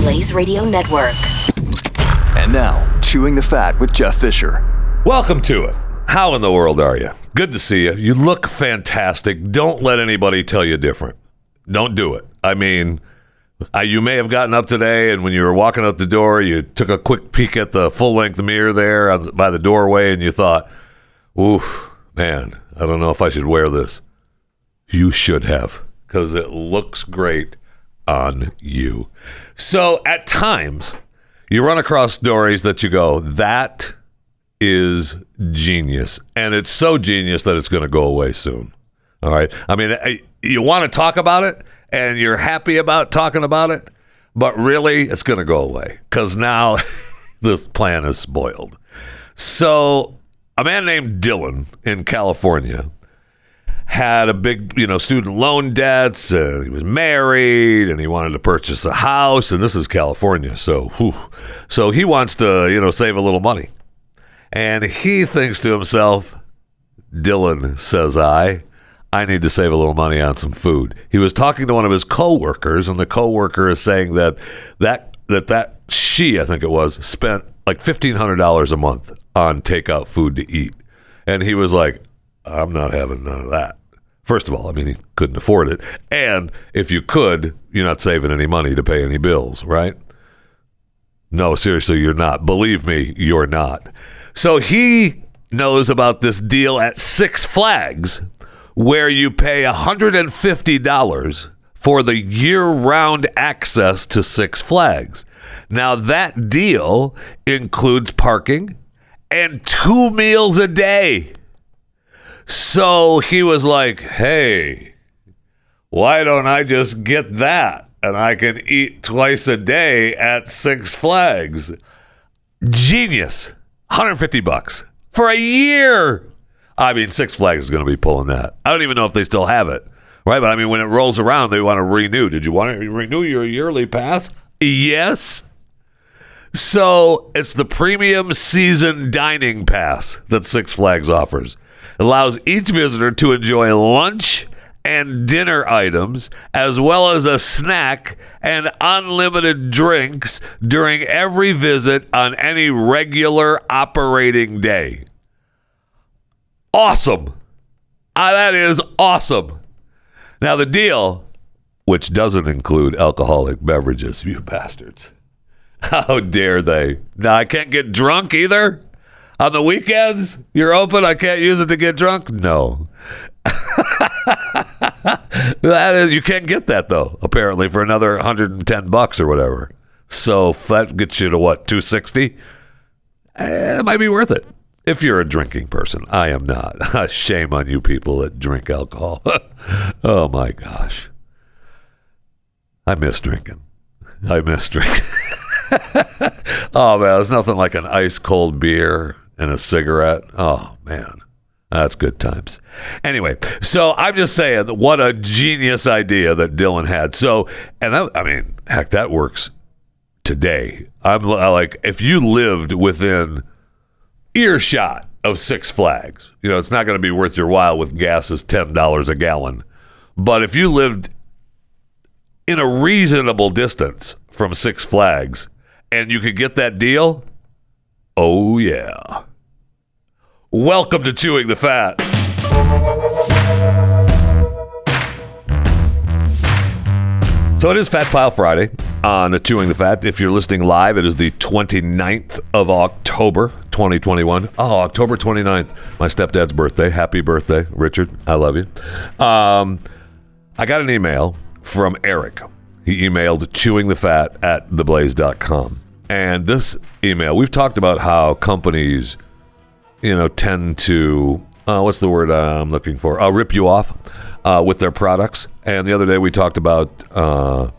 Blaze Radio Network. And now, Chewing the Fat with Jeff Fisher. Welcome to it. How in the world are you? Good to see you. You look fantastic. Don't let anybody tell you different. Don't do it. I mean, I, you may have gotten up today, and when you were walking out the door, you took a quick peek at the full length mirror there by the doorway, and you thought, "Oof, man, I don't know if I should wear this." You should have, because it looks great on you. So at times, you run across stories that you go, "That is genius," and it's so genius that it's going to go away soon. All right. I mean, you want to talk about it and you're happy about talking about it, but really it's going to go away because now the plan is spoiled. So, a man named Dylan in California had a big, you know, student loan debts, and he was married, and he wanted to purchase a house, and this is California, so, whew. so he wants to, you know, save a little money, and he thinks to himself, Dylan says I, I need to save a little money on some food. He was talking to one of his coworkers, and the coworker is saying that that that that she, I think it was, spent like fifteen hundred dollars a month on takeout food to eat, and he was like, "I'm not having none of that." First of all, I mean, he couldn't afford it, and if you could, you're not saving any money to pay any bills, right? No, seriously, you're not. Believe me, you're not. So he knows about this deal at Six Flags where you pay $150 for the year round access to Six Flags. Now, that deal includes parking and two meals a day. So he was like, hey, why don't I just get that? And I can eat twice a day at Six Flags. Genius. 150 bucks for a year. I mean, Six Flags is going to be pulling that. I don't even know if they still have it, right? But I mean, when it rolls around, they want to renew. Did you want to renew your yearly pass? Yes. So it's the premium season dining pass that Six Flags offers. Allows each visitor to enjoy lunch and dinner items, as well as a snack and unlimited drinks during every visit on any regular operating day. Awesome. Uh, that is awesome. Now, the deal, which doesn't include alcoholic beverages, you bastards. How dare they? Now, I can't get drunk either. On the weekends, you're open. I can't use it to get drunk. No. that is, you can't get that though. Apparently, for another 110 bucks or whatever. So that gets you to what 260. Eh, it might be worth it if you're a drinking person. I am not. Shame on you people that drink alcohol. oh my gosh, I miss drinking. I miss drinking. oh man, there's nothing like an ice cold beer and a cigarette. Oh man. That's good times. Anyway, so I'm just saying, what a genius idea that Dylan had. So, and that, I mean, heck, that works today. I'm like, if you lived within earshot of Six Flags, you know, it's not going to be worth your while with gas is ten dollars a gallon. But if you lived in a reasonable distance from Six Flags and you could get that deal, oh yeah. Welcome to Chewing the Fat. So it is Fat Pile Friday on Chewing the Fat. If you're listening live, it is the 29th of October, 2021. Oh, October 29th, my stepdad's birthday. Happy birthday, Richard. I love you. Um, I got an email from Eric. He emailed chewingthefat at theblaze.com. And this email, we've talked about how companies – you know, tend to uh, what's the word I'm looking for? Uh, rip you off uh, with their products. And the other day we talked about uh,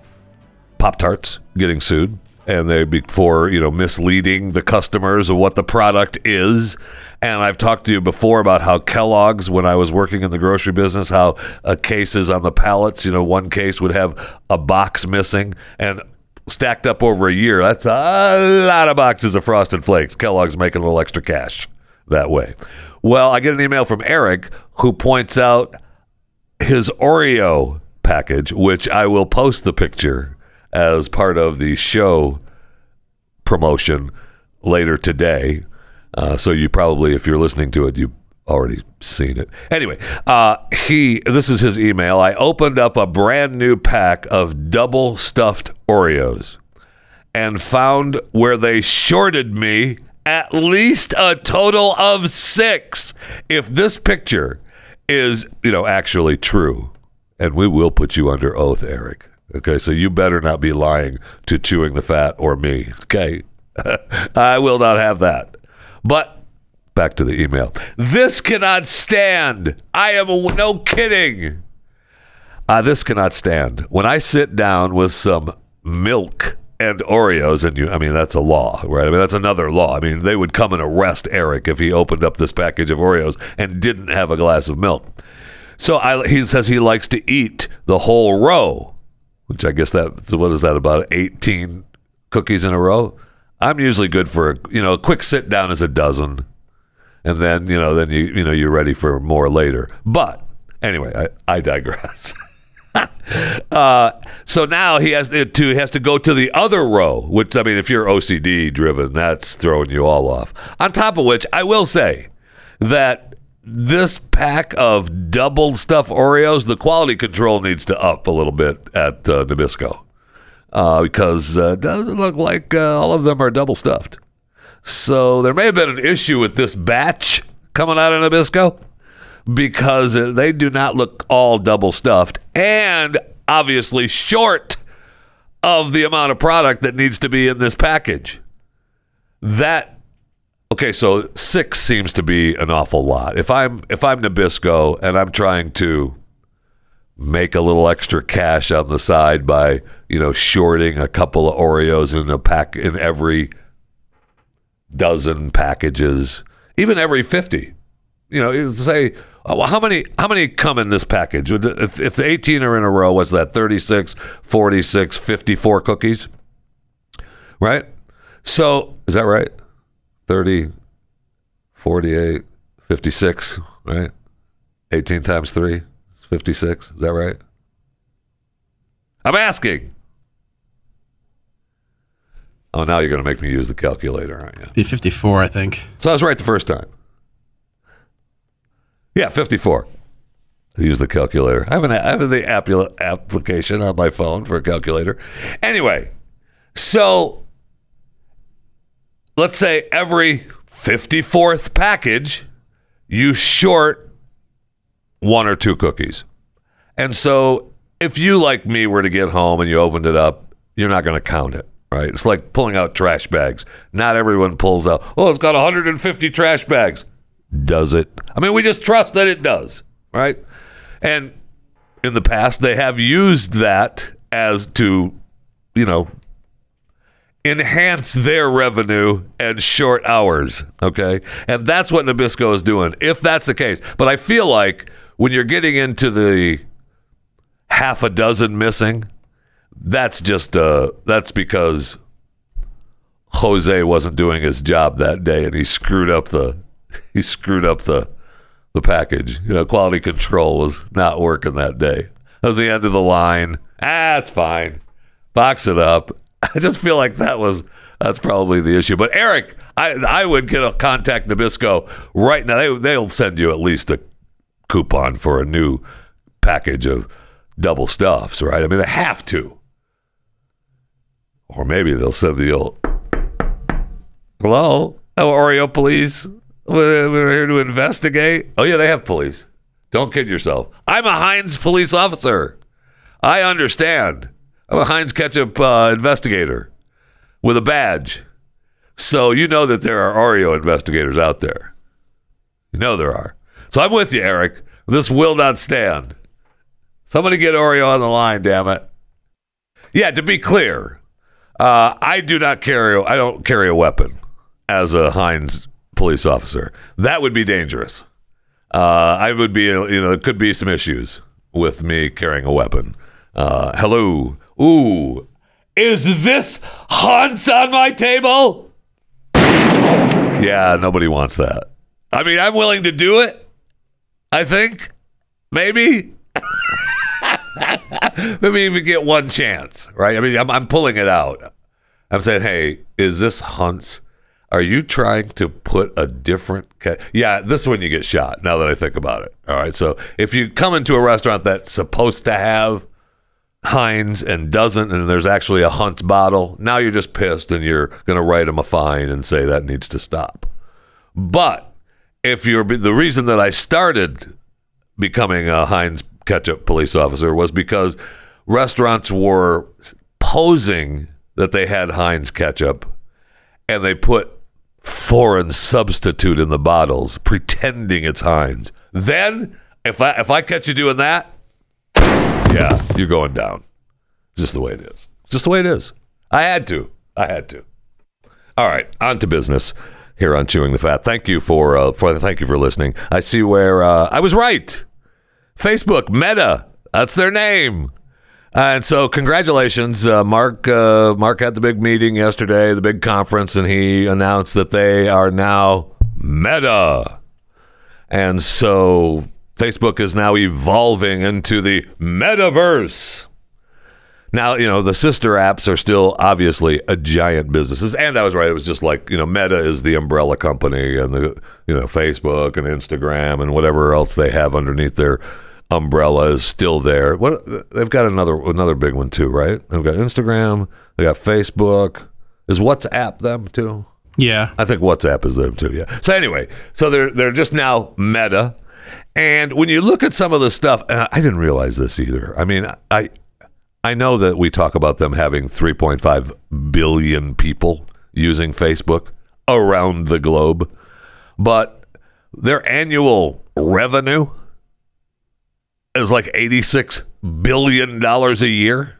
Pop Tarts getting sued, and they be for you know misleading the customers of what the product is. And I've talked to you before about how Kellogg's, when I was working in the grocery business, how uh, cases on the pallets, you know, one case would have a box missing, and stacked up over a year. That's a lot of boxes of Frosted Flakes. Kellogg's making a little extra cash that way. Well, I get an email from Eric who points out his Oreo package, which I will post the picture as part of the show promotion later today. Uh, so you probably, if you're listening to it, you already seen it. Anyway, uh, he this is his email. I opened up a brand new pack of double stuffed Oreos and found where they shorted me at least a total of six. If this picture is, you know, actually true, and we will put you under oath, Eric. Okay, so you better not be lying to chewing the fat or me. Okay, I will not have that. But back to the email. This cannot stand. I am no kidding. Uh, this cannot stand. When I sit down with some milk and Oreos, and you, I mean, that's a law, right? I mean, that's another law. I mean, they would come and arrest Eric if he opened up this package of Oreos and didn't have a glass of milk. So I, he says he likes to eat the whole row, which I guess that, what is that, about 18 cookies in a row? I'm usually good for, you know, a quick sit down is a dozen and then you know then you you know you're ready for more later but anyway i, I digress uh, so now he has to he has to go to the other row which i mean if you're ocd driven that's throwing you all off. On top of which i will say that this pack of double stuffed oreos the quality control needs to up a little bit at uh, nabisco uh, because uh, it doesn't look like uh, all of them are double stuffed. So there may have been an issue with this batch coming out of Nabisco because they do not look all double stuffed and obviously short of the amount of product that needs to be in this package. That okay, so six seems to be an awful lot. If I'm if I'm Nabisco and I'm trying to make a little extra cash on the side by you know shorting a couple of Oreos in a pack in every dozen packages, even every 50. You know, say, uh, well, how many how many come in this package? If, if the 18 are in a row, what's that? 36, 46, 54 cookies? Right? So, is that right? 30, 48, 56, right? 18 times 3 is 56. Is that right? I'm asking. Oh, now you're going to make me use the calculator, aren't you? Be 54, I think. So I was right the first time. Yeah, 54. I use the calculator. I have, an, I have the app- application on my phone for a calculator. Anyway, so let's say every 54th package, you short one or two cookies. And so if you, like me, were to get home and you opened it up, you're not going to count it right? It's like pulling out trash bags. Not everyone pulls out, oh, it's got 150 trash bags. Does it? I mean, we just trust that it does, right? And in the past, they have used that as to, you know, enhance their revenue and short hours, okay? And that's what Nabisco is doing, if that's the case. But I feel like when you're getting into the half a dozen missing, that's just uh that's because Jose wasn't doing his job that day and he screwed up the he screwed up the the package. You know, quality control was not working that day. That was the end of the line. Ah, it's fine. Box it up. I just feel like that was that's probably the issue. But Eric, I I would get a contact Nabisco right now. They they'll send you at least a coupon for a new package of double stuffs, right? I mean, they have to. Or maybe they'll send the old, hello, oh, Oreo We're here to investigate. Oh, yeah, they have police. Don't kid yourself. I'm a Heinz police officer. I understand. I'm a Heinz ketchup uh, investigator with a badge. So you know that there are Oreo investigators out there. You know there are. So I'm with you, Eric. This will not stand. Somebody get Oreo on the line, damn it. yeah, to be clear, uh, I do not carry. I don't carry a weapon as a Heinz police officer. That would be dangerous. Uh, I would be. You know, there could be some issues with me carrying a weapon. Uh, hello. Ooh, is this Hunt's on my table? Yeah, nobody wants that. I mean, I'm willing to do it. I think. Maybe. Maybe even get one chance, right? I mean, I'm, I'm pulling it out. I'm saying, hey, is this Hunt's? Are you trying to put a different? Ca- yeah, this one you get shot. Now that I think about it, all right. So if you come into a restaurant that's supposed to have Heinz and doesn't, and there's actually a Hunt's bottle, now you're just pissed and you're going to write them a fine and say that needs to stop. But if you're the reason that I started becoming a Heinz ketchup police officer was because restaurants were posing that they had Heinz ketchup and they put foreign substitute in the bottles pretending it's Heinz. Then if I if I catch you doing that, yeah, you're going down. Just the way it is. It's just the way it is. I had to. I had to. All right, on to business here on Chewing the Fat. Thank you for uh, for thank you for listening. I see where uh, I was right. Facebook Meta, that's their name. And so, congratulations, uh, Mark. Uh, Mark had the big meeting yesterday, the big conference, and he announced that they are now Meta. And so, Facebook is now evolving into the metaverse. Now, you know, the sister apps are still obviously a giant businesses. And I was right. It was just like, you know, Meta is the umbrella company and the, you know, Facebook and Instagram and whatever else they have underneath their umbrella is still there. What they've got another another big one too, right? They've got Instagram, they got Facebook. Is WhatsApp them too? Yeah. I think WhatsApp is them too. Yeah. So anyway, so they're they're just now Meta, and when you look at some of the stuff, and I didn't realize this either. I mean, I I know that we talk about them having 3.5 billion people using Facebook around the globe, but their annual revenue is like 86 billion dollars a year.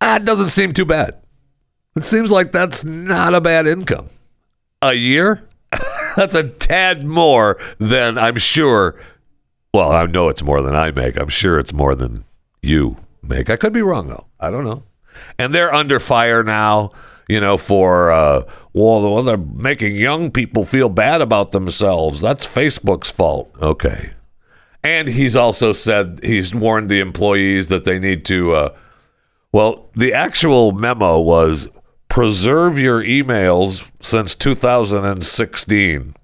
That doesn't seem too bad. It seems like that's not a bad income. A year? that's a tad more than I'm sure. Well, I know it's more than I make. I'm sure it's more than you make. I could be wrong though. I don't know. And they're under fire now, you know, for uh well, they're making young people feel bad about themselves. That's Facebook's fault. Okay. And he's also said he's warned the employees that they need to uh well, the actual memo was preserve your emails since 2016.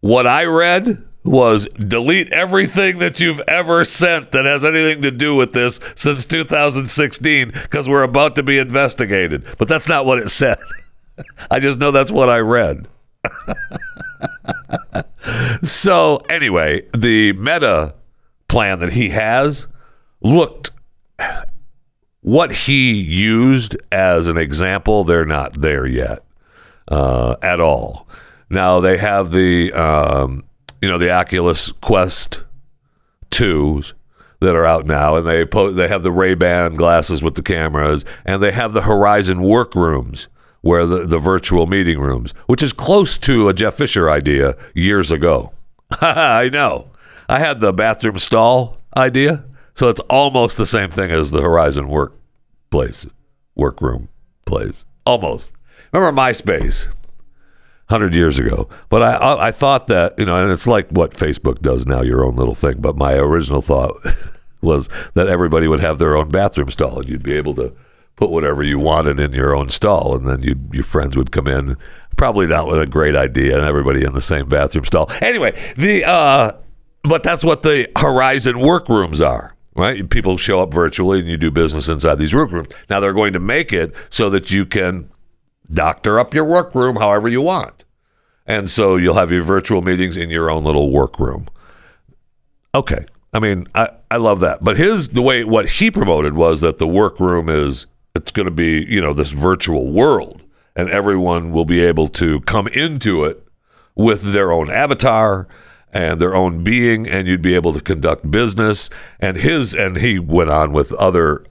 What I read was delete everything that you've ever sent that has anything to do with this since 2016 because we're about to be investigated. But that's not what it said. I just know that's what I read. so, anyway, the meta plan that he has looked what he used as an example, they're not there yet uh, at all. Now they have the um, you know the Oculus Quest twos that are out now, and they po- they have the Ray Ban glasses with the cameras, and they have the Horizon workrooms where the, the virtual meeting rooms, which is close to a Jeff Fisher idea years ago. I know. I had the bathroom stall idea, so it's almost the same thing as the Horizon workplace, workroom place. Almost. Remember MySpace? hundred years ago. But I, I I thought that you know, and it's like what Facebook does now, your own little thing. But my original thought was that everybody would have their own bathroom stall, and you'd be able to put whatever you wanted in your own stall, and then you your friends would come in. Probably not a great idea, and everybody in the same bathroom stall. Anyway, the uh, but that's what the Horizon workrooms are. Right, people show up virtually, and you do business inside these workrooms. Now they're going to make it so that you can doctor up your workroom however you want. And so you'll have your virtual meetings in your own little workroom. Okay. I mean, I, I love that. But his the way what he promoted was that the workroom is it's going to be, you know, this virtual world and everyone will be able to come into it with their own avatar and their own being and you'd be able to conduct business and his and he went on with other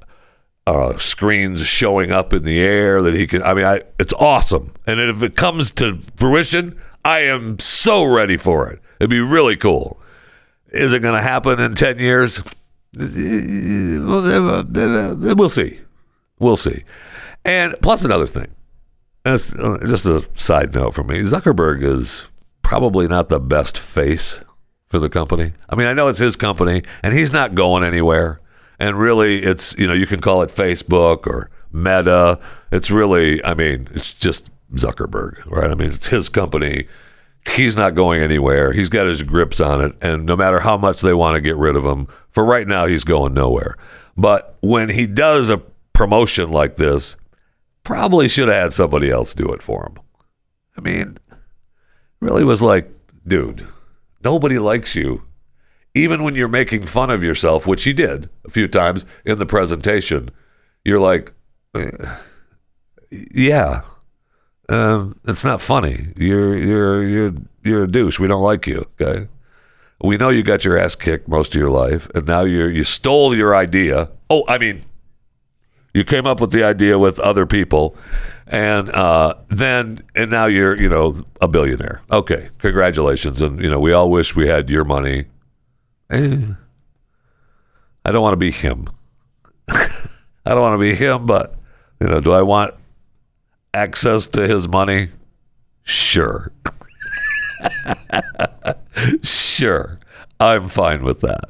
uh, screens showing up in the air that he can. I mean, I, it's awesome. And if it comes to fruition, I am so ready for it. It'd be really cool. Is it going to happen in 10 years? We'll see. We'll see. And plus, another thing, it's, uh, just a side note for me Zuckerberg is probably not the best face for the company. I mean, I know it's his company, and he's not going anywhere. And really, it's, you know, you can call it Facebook or Meta. It's really, I mean, it's just Zuckerberg, right? I mean, it's his company. He's not going anywhere. He's got his grips on it. And no matter how much they want to get rid of him, for right now, he's going nowhere. But when he does a promotion like this, probably should have had somebody else do it for him. I mean, really was like, dude, nobody likes you even when you're making fun of yourself, which he did a few times in the presentation, you're like, eh, yeah, um, it's not funny. You're you're you're you're a douche. We don't like you. Okay, we know you got your ass kicked most of your life, and now you you stole your idea. Oh, I mean, you came up with the idea with other people, and uh, then and now you're you know a billionaire. Okay, congratulations, and you know we all wish we had your money eh, I don't want to be him. I don't want to be him, but you know, do I want access to his money? Sure. sure. I'm fine with that.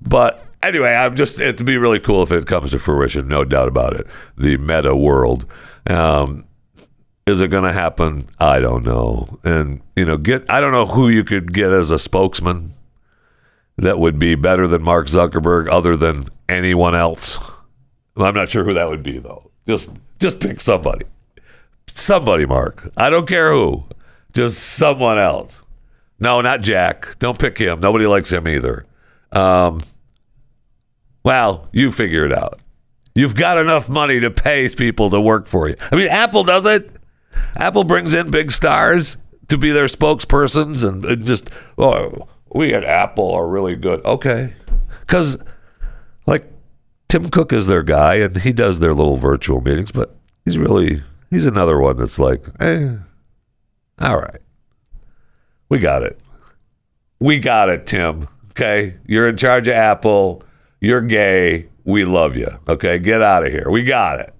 But anyway, I'm just it'd be really cool if it comes to fruition, no doubt about it. The meta world. Um, is it going to happen? I don't know. And you know, get I don't know who you could get as a spokesman that would be better than Mark Zuckerberg other than anyone else? I'm not sure who that would be though. Just just pick somebody. Somebody, Mark. I don't care who. Just someone else. No, not Jack. Don't pick him. Nobody likes him either. Um, well, you figure it out. You've got enough money to pay people to work for you. I mean, Apple does it. Apple brings in big stars to be their spokespersons and, just, oh, we at Apple are really good. Okay. Because, like, Tim Cook is their guy and he does their little virtual meetings, but he's really, he's another one that's like, eh, all right. We got it. We got it, Tim. Okay. You're in charge of Apple. You're gay. We love you. Okay. Get out of here. We got it.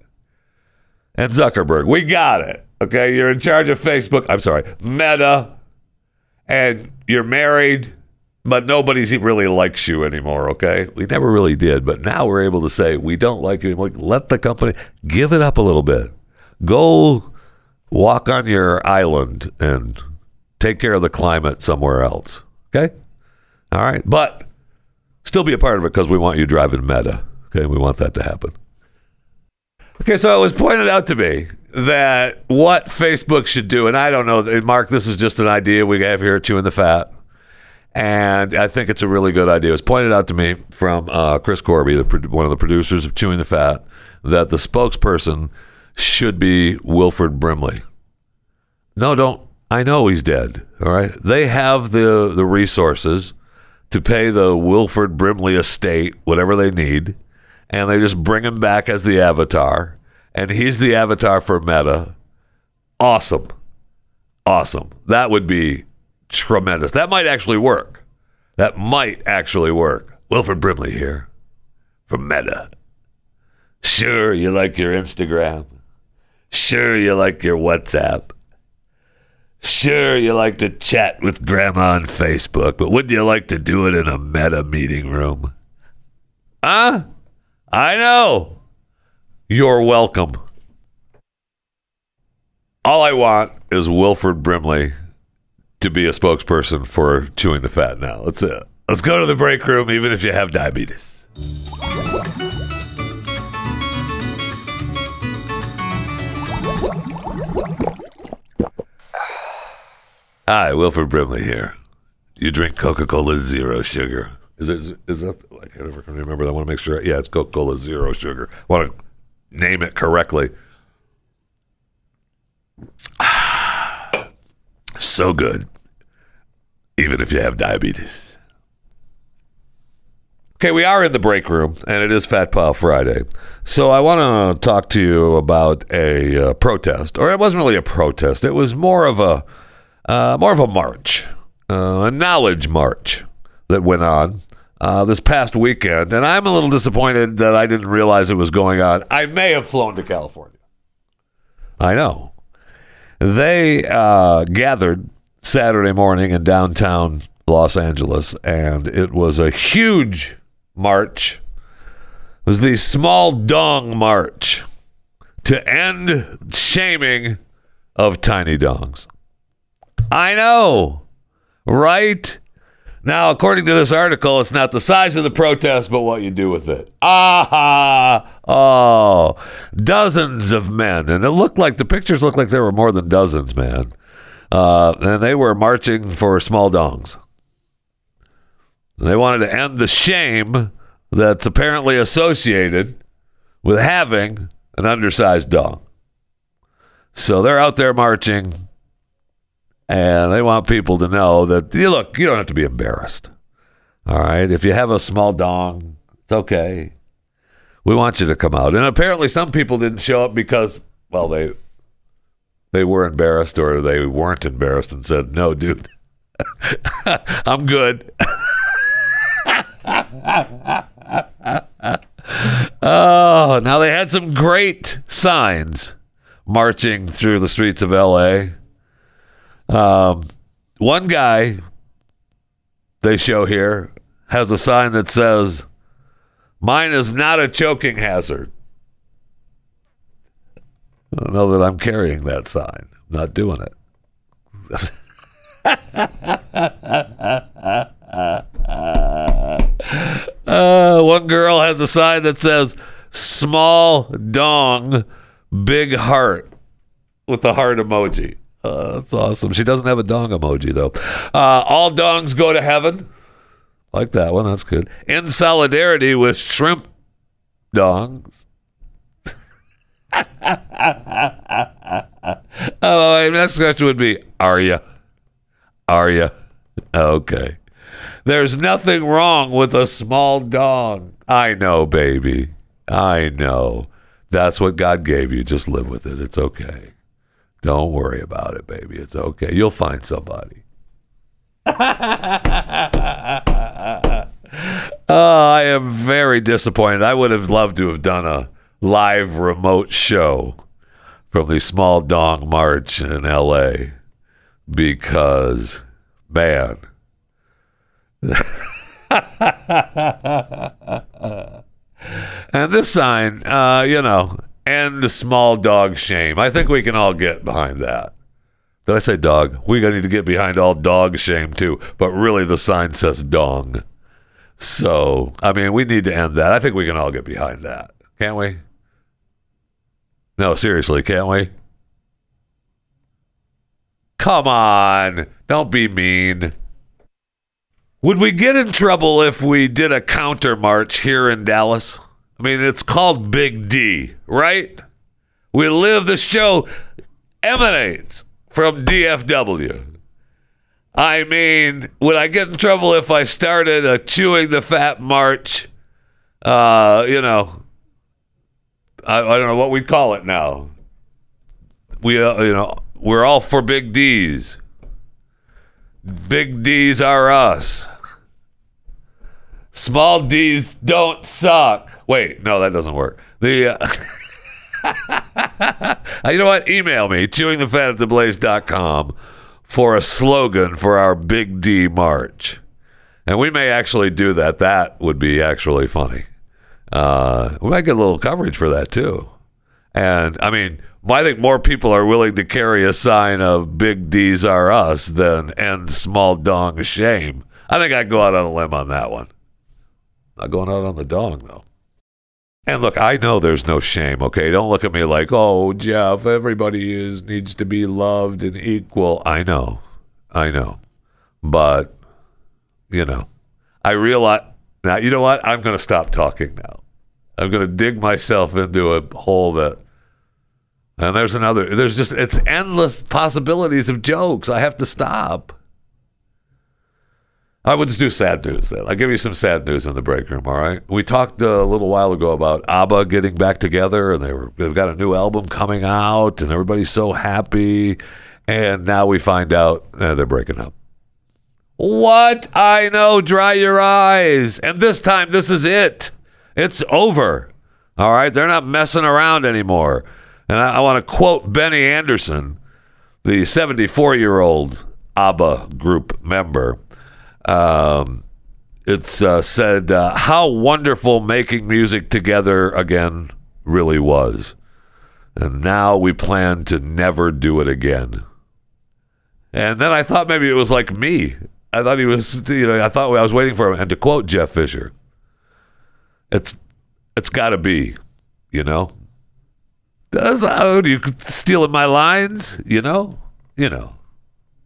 And Zuckerberg, we got it. Okay. You're in charge of Facebook. I'm sorry, Meta. And you're married but nobody really likes you anymore. Okay, we never really did, but now we're able to say we don't like you anymore. Let the company give it up a little bit. Go walk on your island and take care of the climate somewhere else. Okay, all right, but still be a part of it because we want you driving Meta. Okay, we want that to happen. Okay, so it was pointed out to me that what Facebook should do, and I don't know, Mark, this is just an idea we have here chewing the fat and I think it's a really good idea. It was pointed out to me from uh, Chris Corby, the, one of the producers of Chewing the Fat, that the spokesperson should be Wilford Brimley. No, don't. I know he's dead. All right. They have the the resources to pay the Wilford Brimley estate whatever they need, and they just bring him back as the avatar, and he's the avatar for Meta. Awesome, awesome. That would be tremendous. That might actually work. That might actually work. Wilford Brimley here from Meta. Sure, you like your Instagram. Sure, you like your WhatsApp. Sure, you like to chat with grandma on Facebook, but wouldn't you like to do it in a meta meeting room? Huh? I know. You're welcome. All I want is Wilford Brimley to be a spokesperson for chewing the fat now. Let's uh, let's go to the break room, even if you have diabetes. Hi, Wilford Brimley here. You drink Coca Cola Zero Sugar. Is it is that I can't ever remember. I want to make sure. Yeah, it's Coca Cola Zero Sugar. I want to name it correctly. So good. Even if you have diabetes. Okay, we are in the break room, and it is Fat Pile Friday. So I want to talk to you about a uh, protest, or it wasn't really a protest. It was more of a uh, more of a march, uh, a knowledge march that went on uh, this past weekend, and I'm a little disappointed that I didn't realize it was going on. I may have flown to California. I know. They uh, gathered Saturday morning in downtown Los Angeles, and it was a huge march. It was the small dong march to end shaming of tiny dongs. I know, right? Now, according to this article, it's not the size of the protest, but what you do with it. Ah, oh, dozens of men, and it looked like the pictures looked like there were more than dozens, man. Uh, and they were marching for small dongs. They wanted to end the shame that's apparently associated with having an undersized dong. So they're out there marching, and they want people to know that, you look, you don't have to be embarrassed. All right. If you have a small dong, it's okay. We want you to come out. And apparently, some people didn't show up because, well, they they were embarrassed or they weren't embarrassed and said, "No, dude, I'm good." oh, now they had some great signs marching through the streets of L.A. Um, one guy they show here has a sign that says, "Mine is not a choking hazard." I don't know that I'm carrying that sign. I'm not doing it. Uh, one girl has a sign that says "small dong, big heart" with the heart emoji. Uh, that's awesome. She doesn't have a dong emoji though. Uh, all dongs go to heaven. Like that one. That's good. In solidarity with shrimp dongs. oh, my next question would be: Are you? Are you? Okay. There's nothing wrong with a small dong. I know, baby. I know. That's what God gave you. Just live with it. It's okay. Don't worry about it, baby. It's okay. You'll find somebody. oh, I am very disappointed. I would have loved to have done a live remote show from the Small Dong March in LA because, man, and this sign, uh, you know, end small dog shame. I think we can all get behind that. Did I say dog? We need to get behind all dog shame too. But really, the sign says dong. So, I mean, we need to end that. I think we can all get behind that. Can't we? No, seriously, can't we? Come on. Don't be mean. Would we get in trouble if we did a counter march here in Dallas? I mean, it's called Big D, right? We live, the show emanates from DFW. I mean, would I get in trouble if I started a chewing the fat march? Uh, you know, I, I don't know what we call it now. We, uh, you know, we're all for big D's. Big D's are us. Small D's don't suck. Wait, no, that doesn't work. The uh, you know what? Email me chewingthefat at theblaze.com for a slogan for our Big D March, and we may actually do that. That would be actually funny. Uh, we might get a little coverage for that too. And I mean, I think more people are willing to carry a sign of "Big D's are us" than "End small dong shame." I think I'd go out on a limb on that one. Not going out on the dong though. And look, I know there's no shame, okay? Don't look at me like, oh, Jeff, everybody is needs to be loved and equal. I know. I know. But, you know, I realize now, you know what? I'm going to stop talking now. I'm going to dig myself into a hole that, and there's another, there's just, it's endless possibilities of jokes. I have to stop. I would just do sad news then. I'll give you some sad news in the break room, all right? We talked a little while ago about ABBA getting back together and they were, they've got a new album coming out and everybody's so happy. And now we find out eh, they're breaking up. What? I know. Dry your eyes. And this time, this is it. It's over. All right. They're not messing around anymore. And I, I want to quote Benny Andersson, the 74 year old ABBA group member. Um, it's uh, said, uh, How wonderful making music together again really was. And now we plan to never do it again. And then I thought maybe it was like me. I thought he was, you know, I thought I was waiting for him. And to quote Jeff Fisher, it's it's got to be, you know. Does how you stealing my lines? You know, you know,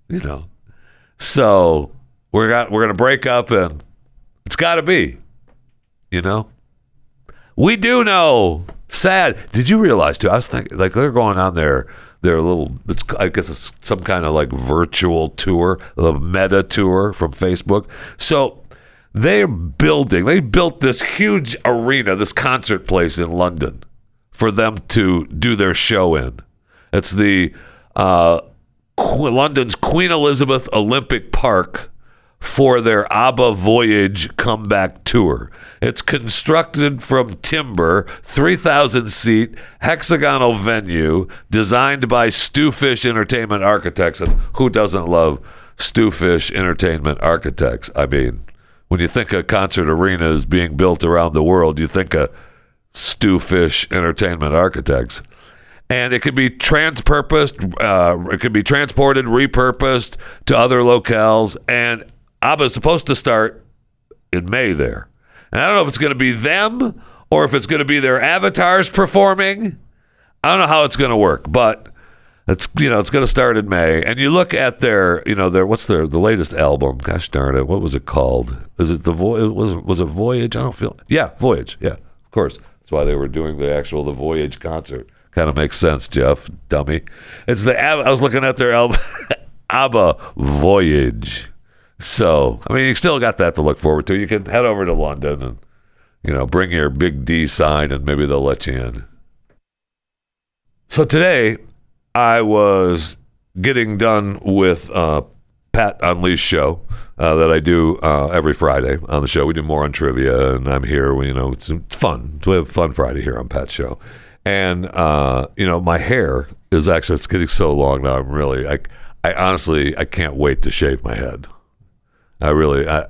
you know. So we're got we're gonna break up, and it's got to be, you know. We do know. Sad. Did you realize too? I was thinking like they're going on their their little. It's I guess it's some kind of like virtual tour, the meta tour from Facebook. So they're building. They built this huge arena, this concert place in London, for them to do their show in. It's the uh, London's Queen Elizabeth Olympic Park for their ABBA Voyage comeback tour. It's constructed from timber, 3,000 seat hexagonal venue designed by Stufish Entertainment Architects. And who doesn't love Stufish Entertainment Architects? I mean, when you think of concert arenas being built around the world, you think of Stufish Entertainment Architects and it could be transpurposed. Uh, it could be transported, repurposed to other locales. And ABBA is supposed to start in May there. And I don't know if it's going to be them or if it's going to be their avatars performing. I don't know how it's going to work, but it's you know it's going to start in May. And you look at their you know their what's their the latest album? Gosh darn it, what was it called? Is it the voyage? Was it was it Voyage? I don't feel. Yeah, Voyage. Yeah, of course. That's why they were doing the actual the Voyage concert. Kind of makes sense, Jeff, dummy. It's the I was looking at their album, ABBA Voyage. So I mean, you still got that to look forward to. You can head over to London and you know bring your big D sign, and maybe they'll let you in. So today, I was getting done with uh, Pat Unleashed show uh, that I do uh, every Friday on the show. We do more on trivia, and I'm here. We, you know, it's fun. We have fun Friday here on Pat's show, and uh, you know, my hair is actually it's getting so long now. I'm really, I, I honestly, I can't wait to shave my head. I really, I,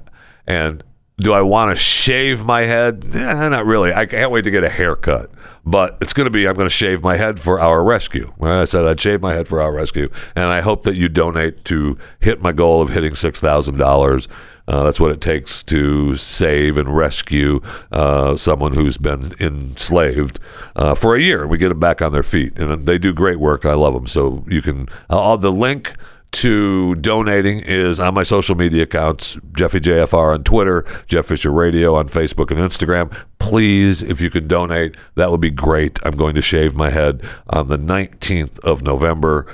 and do I want to shave my head? Eh, not really. I can't wait to get a haircut. But it's going to be, I'm going to shave my head for our rescue. I said I'd shave my head for our rescue. And I hope that you donate to hit my goal of hitting $6,000. Uh, that's what it takes to save and rescue uh, someone who's been enslaved uh, for a year. We get them back on their feet, and they do great work. I love them. So you can, the link to donating is on my social media accounts Jeffy JFR on Twitter, Jeff Fisher Radio on Facebook and Instagram. Please, if you can donate, that would be great. I'm going to shave my head on the 19th of November,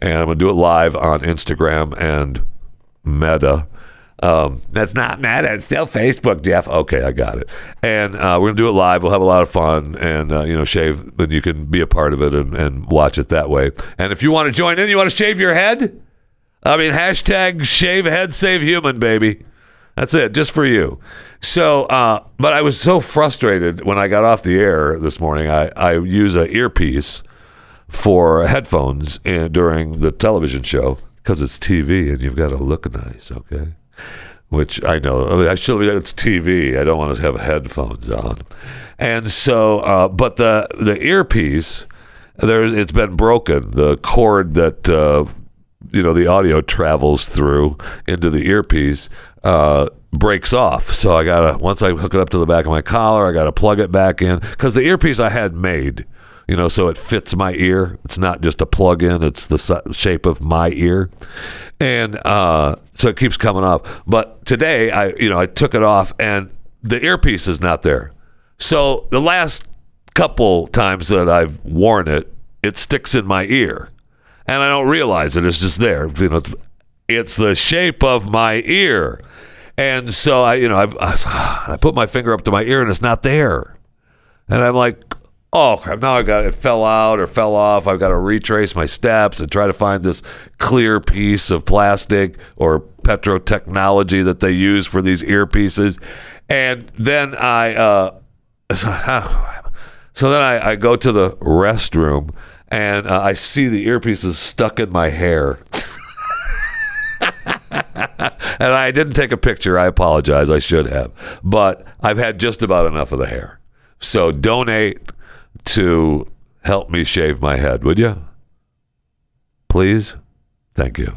and I'm going to do it live on Instagram and Meta. Um, that's not Meta. It's still Facebook, Jeff. Okay, I got it. And uh, we're gonna do it live. We'll have a lot of fun, and uh, you know, shave. Then you can be a part of it and, and watch it that way. And if you want to join in, you want to shave your head. I mean, hashtag shave head save human, baby. That's it, just for you. So, uh, but I was so frustrated when I got off the air this morning. I, I use an earpiece for headphones in, during the television show because it's TV and you've got to look nice, okay? Which I know I, mean, should. It's TV. I don't want to have headphones on, and so. Uh, but the the earpiece, there it's been broken. The cord that uh, you know the audio travels through into the earpiece uh, breaks off. So I gotta once I hook it up to the back of my collar, I gotta plug it back in because the earpiece I had made, you know, so it fits my ear. It's not just a plug in; it's the shape of my ear, and uh, so it keeps coming off. But today, I you know I took it off and the earpiece is not there. So the last couple times that I've worn it, it sticks in my ear and I don't realize it. It's just there. You know, it's the shape of my ear. And so I, you know, I, I put my finger up to my ear and it's not there. And I'm like, oh crap, now I got it fell out or fell off. I've got to retrace my steps and try to find this clear piece of plastic or petrotechnology that they use for these earpieces. And then I, uh, so then I, I go to the restroom and uh, I see the earpieces stuck in my hair. and I didn't take a picture. I apologize. I should have. But I've had just about enough of the hair. So donate to help me shave my head, would you? Please? Thank you.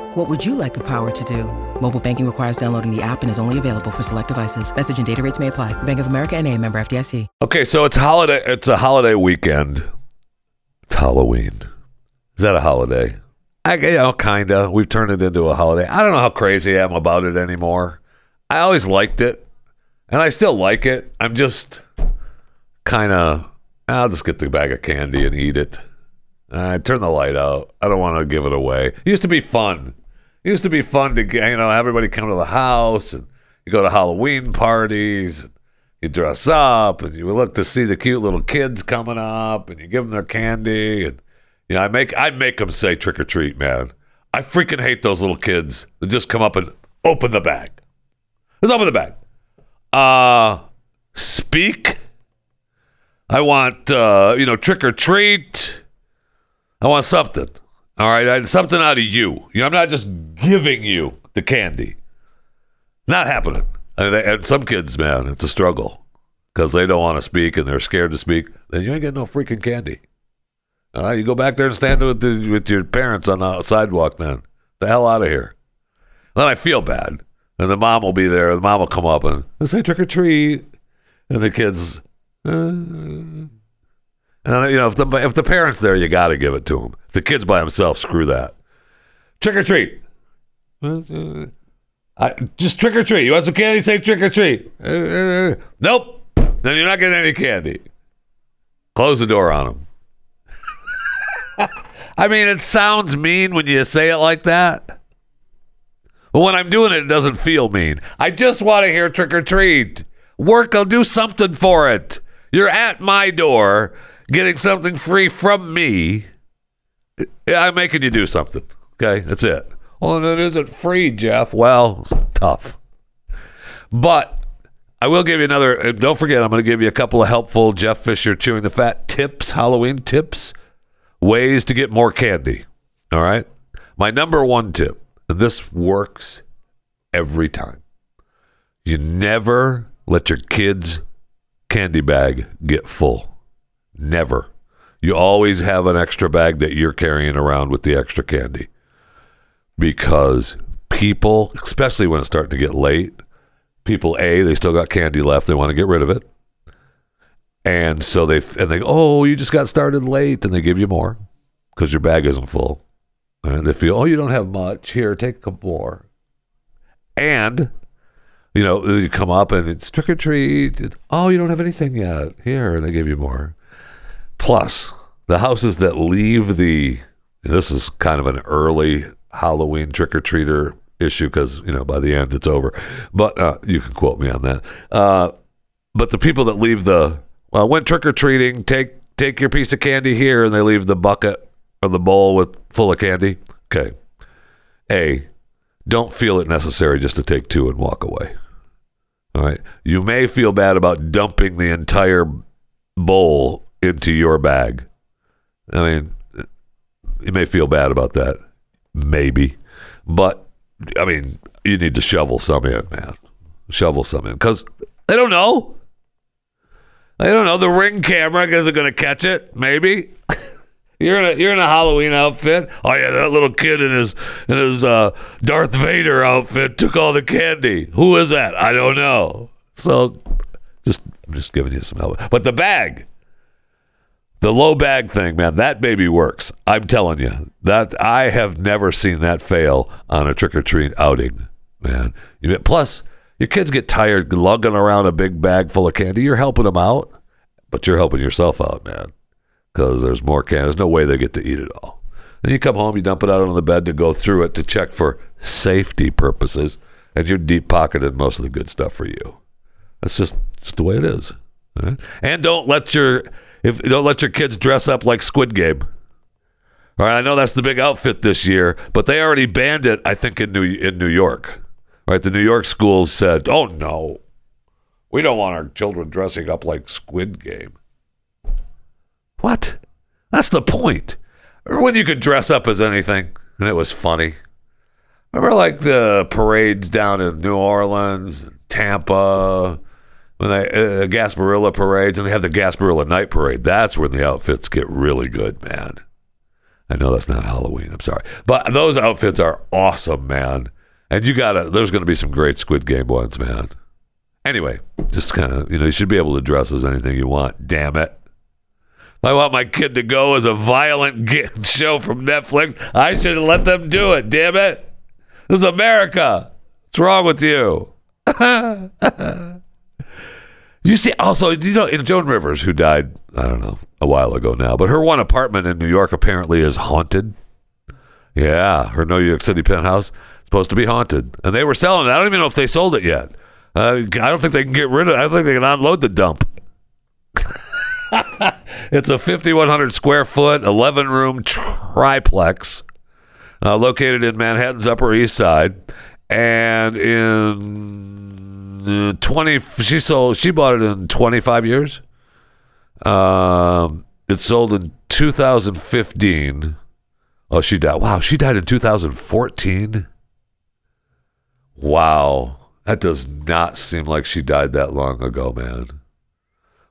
What would you like the power to do? Mobile banking requires downloading the app and is only available for select devices. Message and data rates may apply. Bank of America and a member FDIC. Okay, so it's holiday. It's a holiday weekend. It's Halloween. Is that a holiday? I, you know, kinda. We've turned it into a holiday. I don't know how crazy I am about it anymore. I always liked it, and I still like it. I'm just kind of. I'll just get the bag of candy and eat it. I turn the light out. I don't want to give it away. It used to be fun. It used to be fun to you know everybody come to the house and you go to Halloween parties. And you dress up and you look to see the cute little kids coming up and you give them their candy and you know I make I make them say trick or treat, man. I freaking hate those little kids that just come up and open the bag. Let's open the bag. Uh speak. I want uh, you know trick or treat. I want something. All right, I, something out of you. you know, I'm not just giving you the candy. Not happening. And, they, and some kids, man, it's a struggle because they don't want to speak and they're scared to speak. Then you ain't getting no freaking candy. All right, you go back there and stand with the, with your parents on the sidewalk. Then the hell out of here. Then I feel bad, and the mom will be there. The mom will come up and say trick or treat, and the kids. Uh, and you know, if the if the parents there, you got to give it to them. If the kid's by himself, screw that. Trick or treat. I, just trick or treat. You want some candy? Say trick or treat. nope. Then you're not getting any candy. Close the door on them. I mean, it sounds mean when you say it like that. But when I'm doing it, it doesn't feel mean. I just want to hear trick or treat. Work, I'll do something for it. You're at my door getting something free from me, I'm making you do something. Okay, that's it. Well, and it isn't free, Jeff. Well, tough. But I will give you another. Uh, don't forget, I'm going to give you a couple of helpful Jeff Fisher chewing the fat tips, Halloween tips, ways to get more candy. All right. My number one tip, this works every time. You never let your kids' candy bag get full. Never. You always have an extra bag that you're carrying around with the extra candy. Because people, especially when it's starting to get late, people A, they still got candy left, they want to get rid of it. And so they and they "Oh, you just got started late." And they give you more because your bag isn't full. And they feel, "Oh, you don't have much. Here, take a couple more." And you know, you come up and it's trick or treat. Oh, you don't have anything yet. Here, they give you more. Plus, the houses that leave the this is kind of an early Halloween trick or treater issue because you know by the end it's over. But uh, you can quote me on that. Uh, but the people that leave the well went trick or treating, take take your piece of candy here, and they leave the bucket or the bowl with full of candy. Okay, a don't feel it necessary just to take two and walk away. All right, you may feel bad about dumping the entire bowl into your bag. I mean, you may feel bad about that, maybe, but I mean, you need to shovel some in, man. Shovel some in because they don't know. They don't know. The ring camera isn't going to catch it. Maybe. You're in a you're in a Halloween outfit. Oh yeah, that little kid in his in his uh, Darth Vader outfit took all the candy. Who is that? I don't know. So just I'm just giving you some help. But the bag, the low bag thing, man, that baby works. I'm telling you that I have never seen that fail on a trick or treat outing, man. Plus, your kids get tired lugging around a big bag full of candy. You're helping them out, but you're helping yourself out, man because there's more candy. There's no way they get to eat it all. Then you come home, you dump it out on the bed to go through it to check for safety purposes, and you're deep pocketed most of the good stuff for you. That's just, just the way it is. right? And don't let your if don't let your kids dress up like Squid Game. All right, I know that's the big outfit this year, but they already banned it. I think in New in New York. All right, the New York schools said, "Oh no, we don't want our children dressing up like Squid Game." What? That's the point. Remember when you could dress up as anything and it was funny? Remember like the parades down in New Orleans, Tampa, when they uh, Gasparilla parades, and they have the Gasparilla night parade. That's when the outfits get really good, man. I know that's not Halloween. I'm sorry, but those outfits are awesome, man. And you gotta. There's gonna be some great Squid Game ones, man. Anyway, just kind of you know you should be able to dress as anything you want. Damn it. I want my kid to go as a violent show from Netflix. I should let them do it. Damn it. This is America. What's wrong with you? you see, also, you know, in Joan Rivers, who died, I don't know, a while ago now, but her one apartment in New York apparently is haunted. Yeah, her New York City penthouse is supposed to be haunted. And they were selling it. I don't even know if they sold it yet. Uh, I don't think they can get rid of it. I think they can unload the dump. It's a 5,100 square foot, 11 room triplex uh, located in Manhattan's Upper East Side. And in 20, she sold, she bought it in 25 years. Um, it sold in 2015. Oh, she died. Wow, she died in 2014. Wow. That does not seem like she died that long ago, man.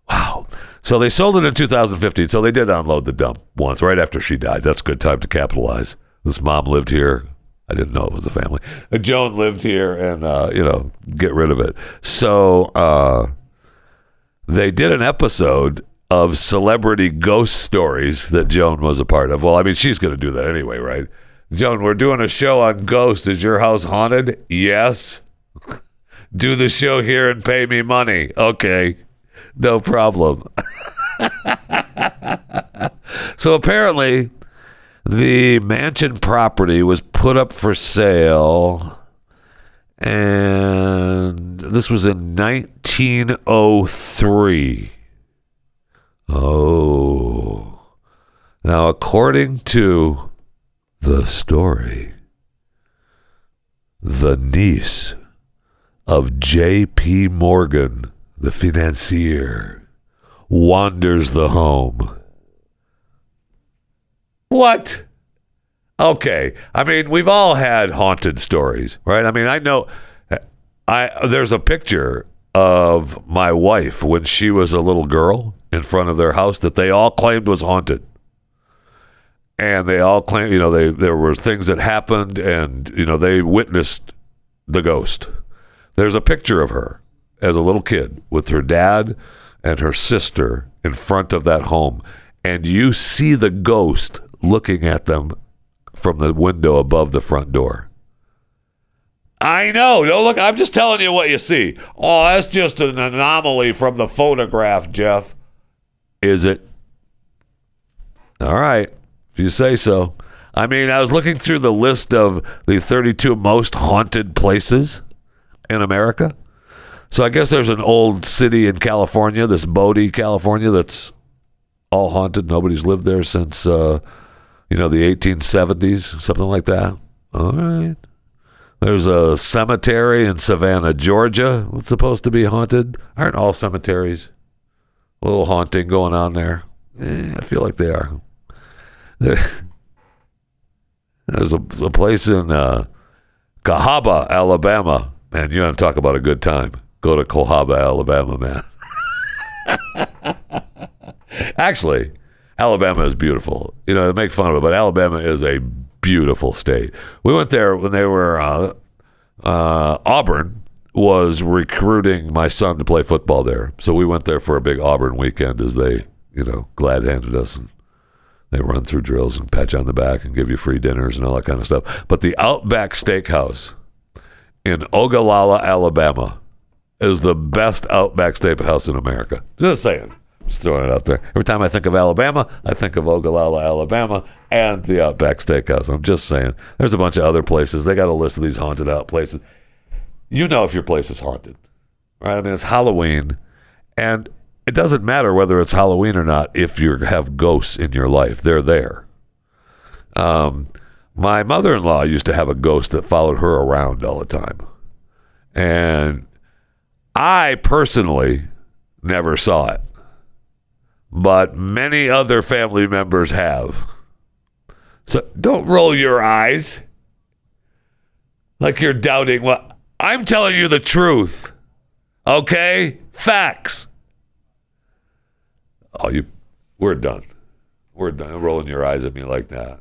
Wow. So they sold it in 2015. So they did unload the dump once, right after she died. That's a good time to capitalize. This mom lived here. I didn't know it was a family. Uh, Joan lived here and, uh, you know, get rid of it. So uh, they did an episode of celebrity ghost stories that Joan was a part of. Well, I mean, she's going to do that anyway, right? Joan, we're doing a show on ghosts. Is your house haunted? Yes. do the show here and pay me money. Okay. No problem. so apparently, the mansion property was put up for sale, and this was in 1903. Oh. Now, according to the story, the niece of J.P. Morgan, the financier, wanders the home. What? Okay. I mean, we've all had haunted stories, right? I mean, I know I there's a picture of my wife when she was a little girl in front of their house that they all claimed was haunted. And they all claimed, you know, they there were things that happened and, you know, they witnessed the ghost. There's a picture of her as a little kid with her dad and her sister in front of that home. And you see the ghost looking at them from the window above the front door. I know. No, look, I'm just telling you what you see. Oh, that's just an anomaly from the photograph, Jeff. Is it? All right. If you say so. I mean, I was looking through the list of the 32 most haunted places in America. So I guess there's an old city in California, this Bodie, California, that's all haunted. Nobody's lived there since, uh, you know, the 1870s, something like that. All right. There's a cemetery in Savannah, Georgia, that's supposed to be haunted. Aren't all cemeteries a little haunting going on there? Eh, I feel like they are. There, there's a, a place in uh, Cahaba, Alabama. Man, you want to talk about a good time. Go to Cahaba, Alabama, man. Actually, Alabama is beautiful. You know, they make fun of it, but Alabama is a beautiful state. We went there when they were uh, uh, Auburn was recruiting my son to play football there, so we went there for a big Auburn weekend as they, you know, glad handed us and they run through drills and pat you on the back and give you free dinners and all that kind of stuff. But the Outback Steakhouse in Opelika, Alabama, is the best Outback Steakhouse in America. Just saying. Just throwing it out there. Every time I think of Alabama, I think of Opelika, Alabama, and the Outback Steakhouse. I'm just saying. There's a bunch of other places. They got a list of these haunted out places. You know if your place is haunted, right? I mean, it's Halloween, and it doesn't matter whether it's Halloween or not if you have ghosts in your life. They're there. Um, my mother in law used to have a ghost that followed her around all the time. And I personally never saw it, but many other family members have. So don't roll your eyes like you're doubting what I'm telling you the truth. Okay? Facts. Oh, you we're done. We're done rolling your eyes at me like that.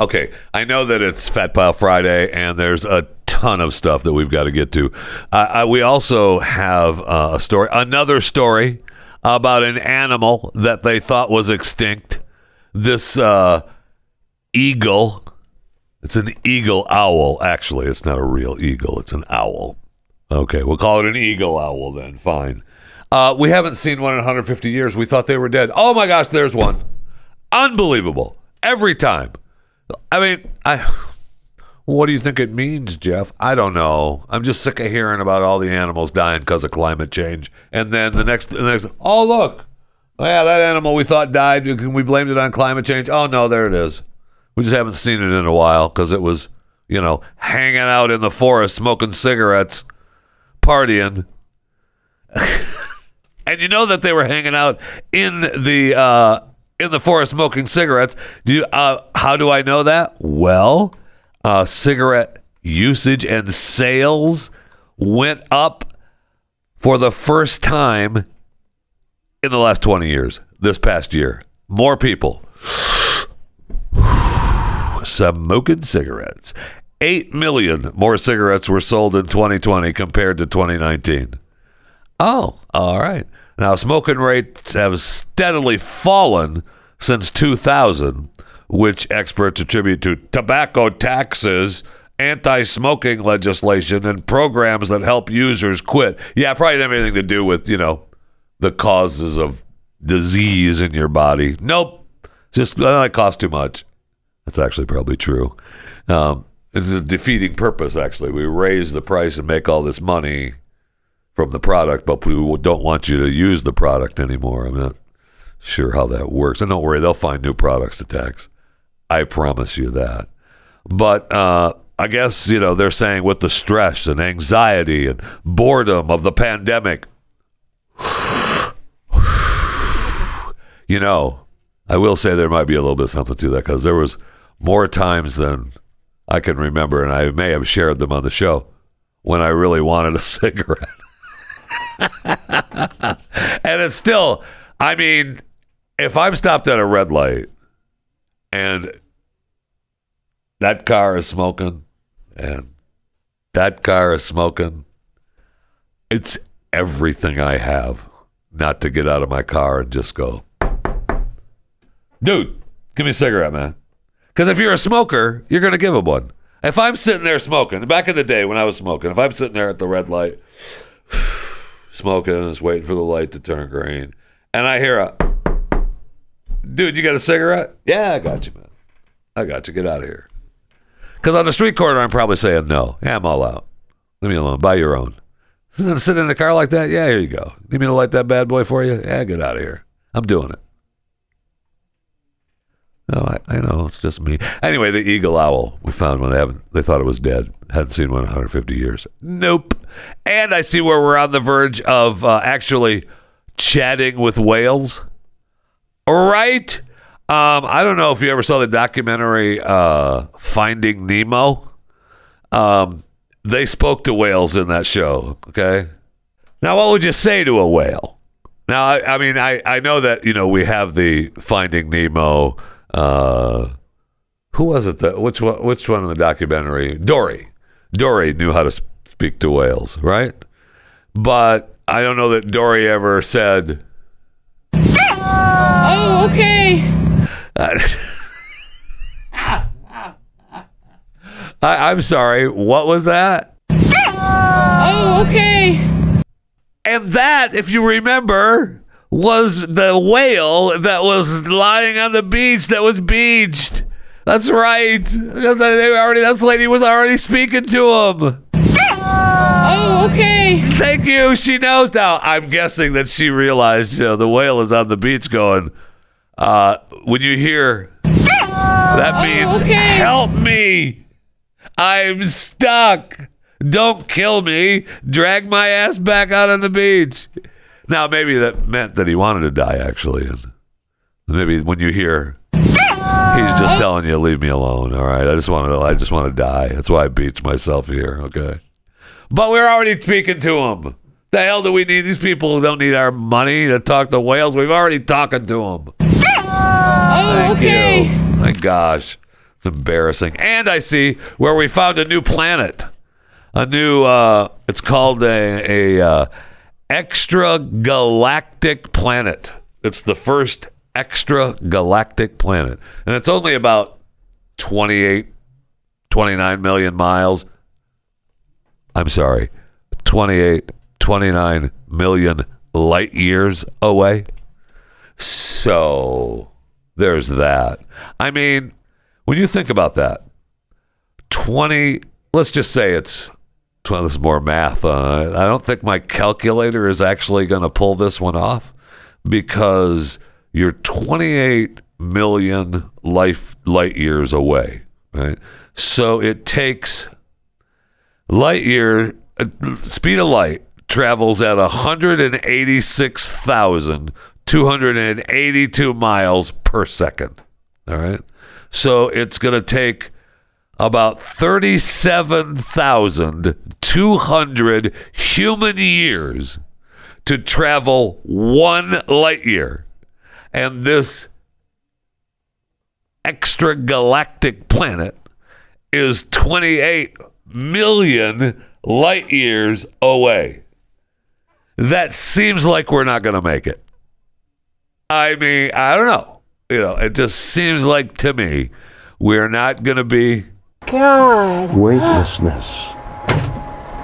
Okay, I know that it's Fat Pile Friday, and there's a ton of stuff that we've got to get to. Uh, I, we also have uh, a story, another story about an animal that they thought was extinct. This uh, eagle. It's an eagle owl. Actually, it's not a real eagle. It's an owl. Okay, we'll call it an eagle owl then. Fine. Uh, we haven't seen one in 150 years. We thought they were dead. Oh my gosh, there's one. Unbelievable. Every time. I mean, I. What do you think it means, Jeff? I don't know. I'm just sick of hearing about all the animals dying because of climate change, and then the next, the next. Oh look, yeah, that animal we thought died. We blamed it on climate change. Oh no, there it is. We just haven't seen it in a while because it was, you know, hanging out in the forest, smoking cigarettes, partying. and you know that they were hanging out in the uh, in the forest smoking cigarettes. Do you, uh, how do I know that? Well, uh, cigarette usage and sales went up for the first time in the last 20 years. This past year, more people smoking cigarettes. 8 million more cigarettes were sold in 2020 compared to 2019. Oh, all right. Now, smoking rates have steadily fallen since 2000, which experts attribute to tobacco taxes, anti smoking legislation, and programs that help users quit. Yeah, probably didn't have anything to do with, you know, the causes of disease in your body. Nope. Just, well, it costs too much. That's actually probably true. Um, it's a defeating purpose, actually. We raise the price and make all this money from the product, but we don't want you to use the product anymore. I'm not sure how that works. And don't worry, they'll find new products to tax. I promise you that. But uh, I guess, you know, they're saying with the stress and anxiety and boredom of the pandemic, you know, I will say there might be a little bit of something to that because there was more times than I can remember, and I may have shared them on the show when I really wanted a cigarette. And it's still, I mean, if I'm stopped at a red light and that car is smoking and that car is smoking, it's everything I have not to get out of my car and just go, dude, give me a cigarette, man. Because if you're a smoker, you're going to give him one. If I'm sitting there smoking, back in the day when I was smoking, if I'm sitting there at the red light, smoking, and just waiting for the light to turn green, and I hear a dude, you got a cigarette? Yeah, I got you, man. I got you. Get out of here. Because on the street corner, I'm probably saying no. Yeah, I'm all out. Leave me alone. Buy your own. Sit in the car like that? Yeah, here you go. Need me to light that bad boy for you? Yeah, get out of here. I'm doing it. No, I, I know it's just me. Anyway, the eagle owl we found one. they haven't they thought it was dead. Hadn't seen one in 150 years. Nope. And I see where we're on the verge of uh, actually chatting with whales. Right? Um, I don't know if you ever saw the documentary uh, Finding Nemo. Um, they spoke to whales in that show. Okay. Now, what would you say to a whale? Now, I, I mean, I, I know that you know we have the Finding Nemo. Uh, who was it that which one? Which one in the documentary? Dory. Dory knew how to speak to whales, right? But I don't know that Dory ever said. Oh, okay. I, I'm sorry. What was that? Oh, okay. And that, if you remember, was the whale that was lying on the beach that was beached. That's right. That's- They already. That lady was already speaking to him. Oh, okay. Thank you. She knows now. I'm guessing that she realized, you know, the whale is on the beach going, uh, when you hear that means okay. help me. I'm stuck. Don't kill me. Drag my ass back out on the beach. Now, maybe that meant that he wanted to die, actually. And maybe when you hear he's just telling you, leave me alone. All right. I just want to, I just want to die. That's why I beach myself here. Okay. But we're already speaking to him. The hell do we need these people who don't need our money to talk to whales? We've already talking to them. Oh, Thank okay. you. My gosh, it's embarrassing. And I see where we found a new planet. A new. uh It's called a a uh, extra galactic planet. It's the first extra galactic planet, and it's only about 28, 29 million miles. I'm sorry, 28, 29 million light years away. So there's that. I mean, when you think about that, 20, let's just say it's, well, this is more math. Uh, I don't think my calculator is actually going to pull this one off because you're 28 million life light years away, right? So it takes light year uh, speed of light travels at 186,282 miles per second. All right. So it's going to take about 37,200 human years to travel one light year. And this extragalactic planet is 28 million light years away. That seems like we're not going to make it. I mean, I don't know. You know, it just seems like to me we're not going to be. Weightlessness.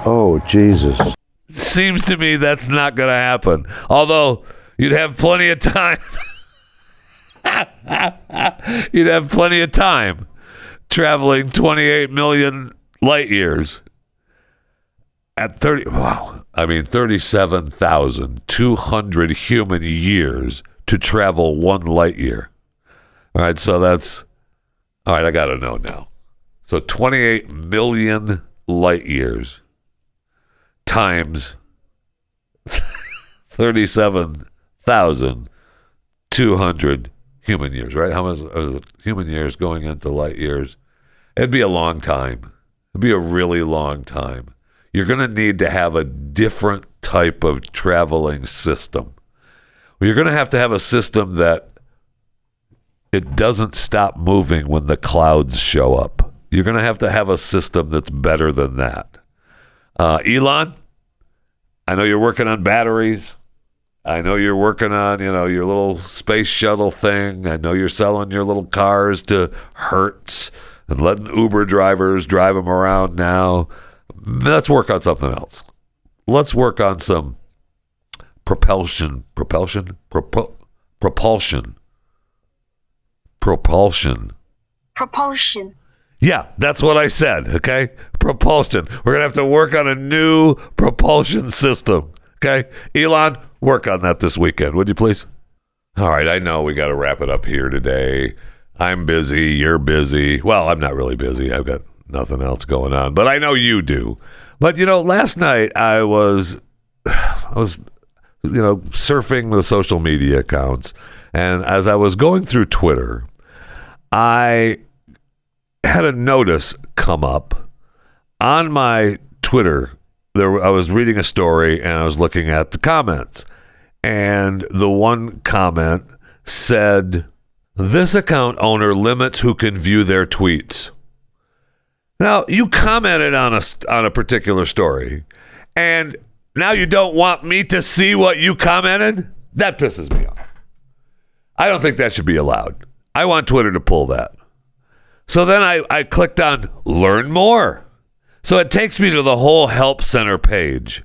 Oh, Jesus. Seems to me that's not going to happen. Although you'd have plenty of time. you'd have plenty of time traveling 28 million light years at 30 wow i mean 37,200 human years to travel one light year all right so that's all right i got to know now so 28 million light years times 37,200 human years right? How much is it? Human years going into light years? It'd be a long time. It'd be a really long time. You're going to need to have a different type of traveling system. You're going to have to have a system that it doesn't stop moving when the clouds show up. You're going to have to have a system that's better than that. Uh, Elon, I know you're working on batteries. I know you're working on, you know, your little space shuttle thing. I know you're selling your little cars to Hertz and letting Uber drivers drive them around now let's work on something else. Let's work on some propulsion, propulsion, Propo- propulsion Propulsion. Propulsion. Yeah, that's what I said. Okay, propulsion. We're gonna have to work on a new propulsion system. Okay, Elon, work on that this weekend, would you please? All right, I know we got to wrap it up here today. I'm busy. You're busy. Well, I'm not really busy. I've got nothing else going on, but I know you do. But you know, last night I was, I was, you know, surfing the social media accounts, and as I was going through Twitter, I had a notice come up on my Twitter. There, I was reading a story and I was looking at the comments, and the one comment said, "This account owner limits who can view their tweets." Now you commented on a on a particular story, and now you don't want me to see what you commented. That pisses me off. I don't think that should be allowed. I want Twitter to pull that. So then I, I clicked on learn more. So it takes me to the whole help center page.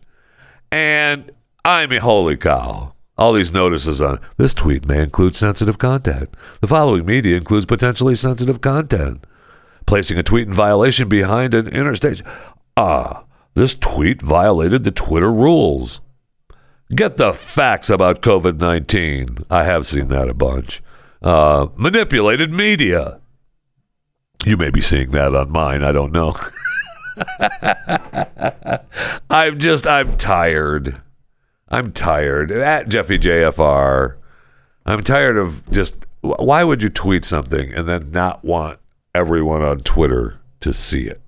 And I mean, holy cow. All these notices on this tweet may include sensitive content. The following media includes potentially sensitive content. Placing a tweet in violation behind an interstitial. Ah, this tweet violated the Twitter rules. Get the facts about COVID 19. I have seen that a bunch. Uh, manipulated media. You may be seeing that on mine. I don't know. I'm just, I'm tired. I'm tired. At Jeffy JFR, I'm tired of just, why would you tweet something and then not want everyone on Twitter to see it?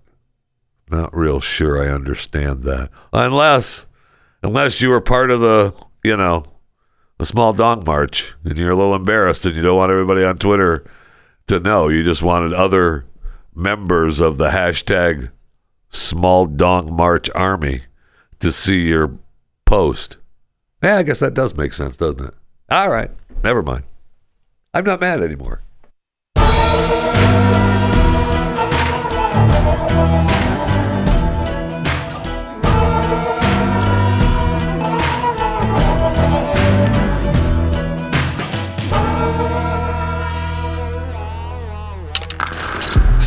Not real sure I understand that. Unless, unless you were part of the, you know, the small dong march and you're a little embarrassed and you don't want everybody on Twitter to know. You just wanted other members of the hashtag small dong march army to see your post. Yeah, I guess that does make sense, doesn't it? All right. Never mind. I'm not mad anymore.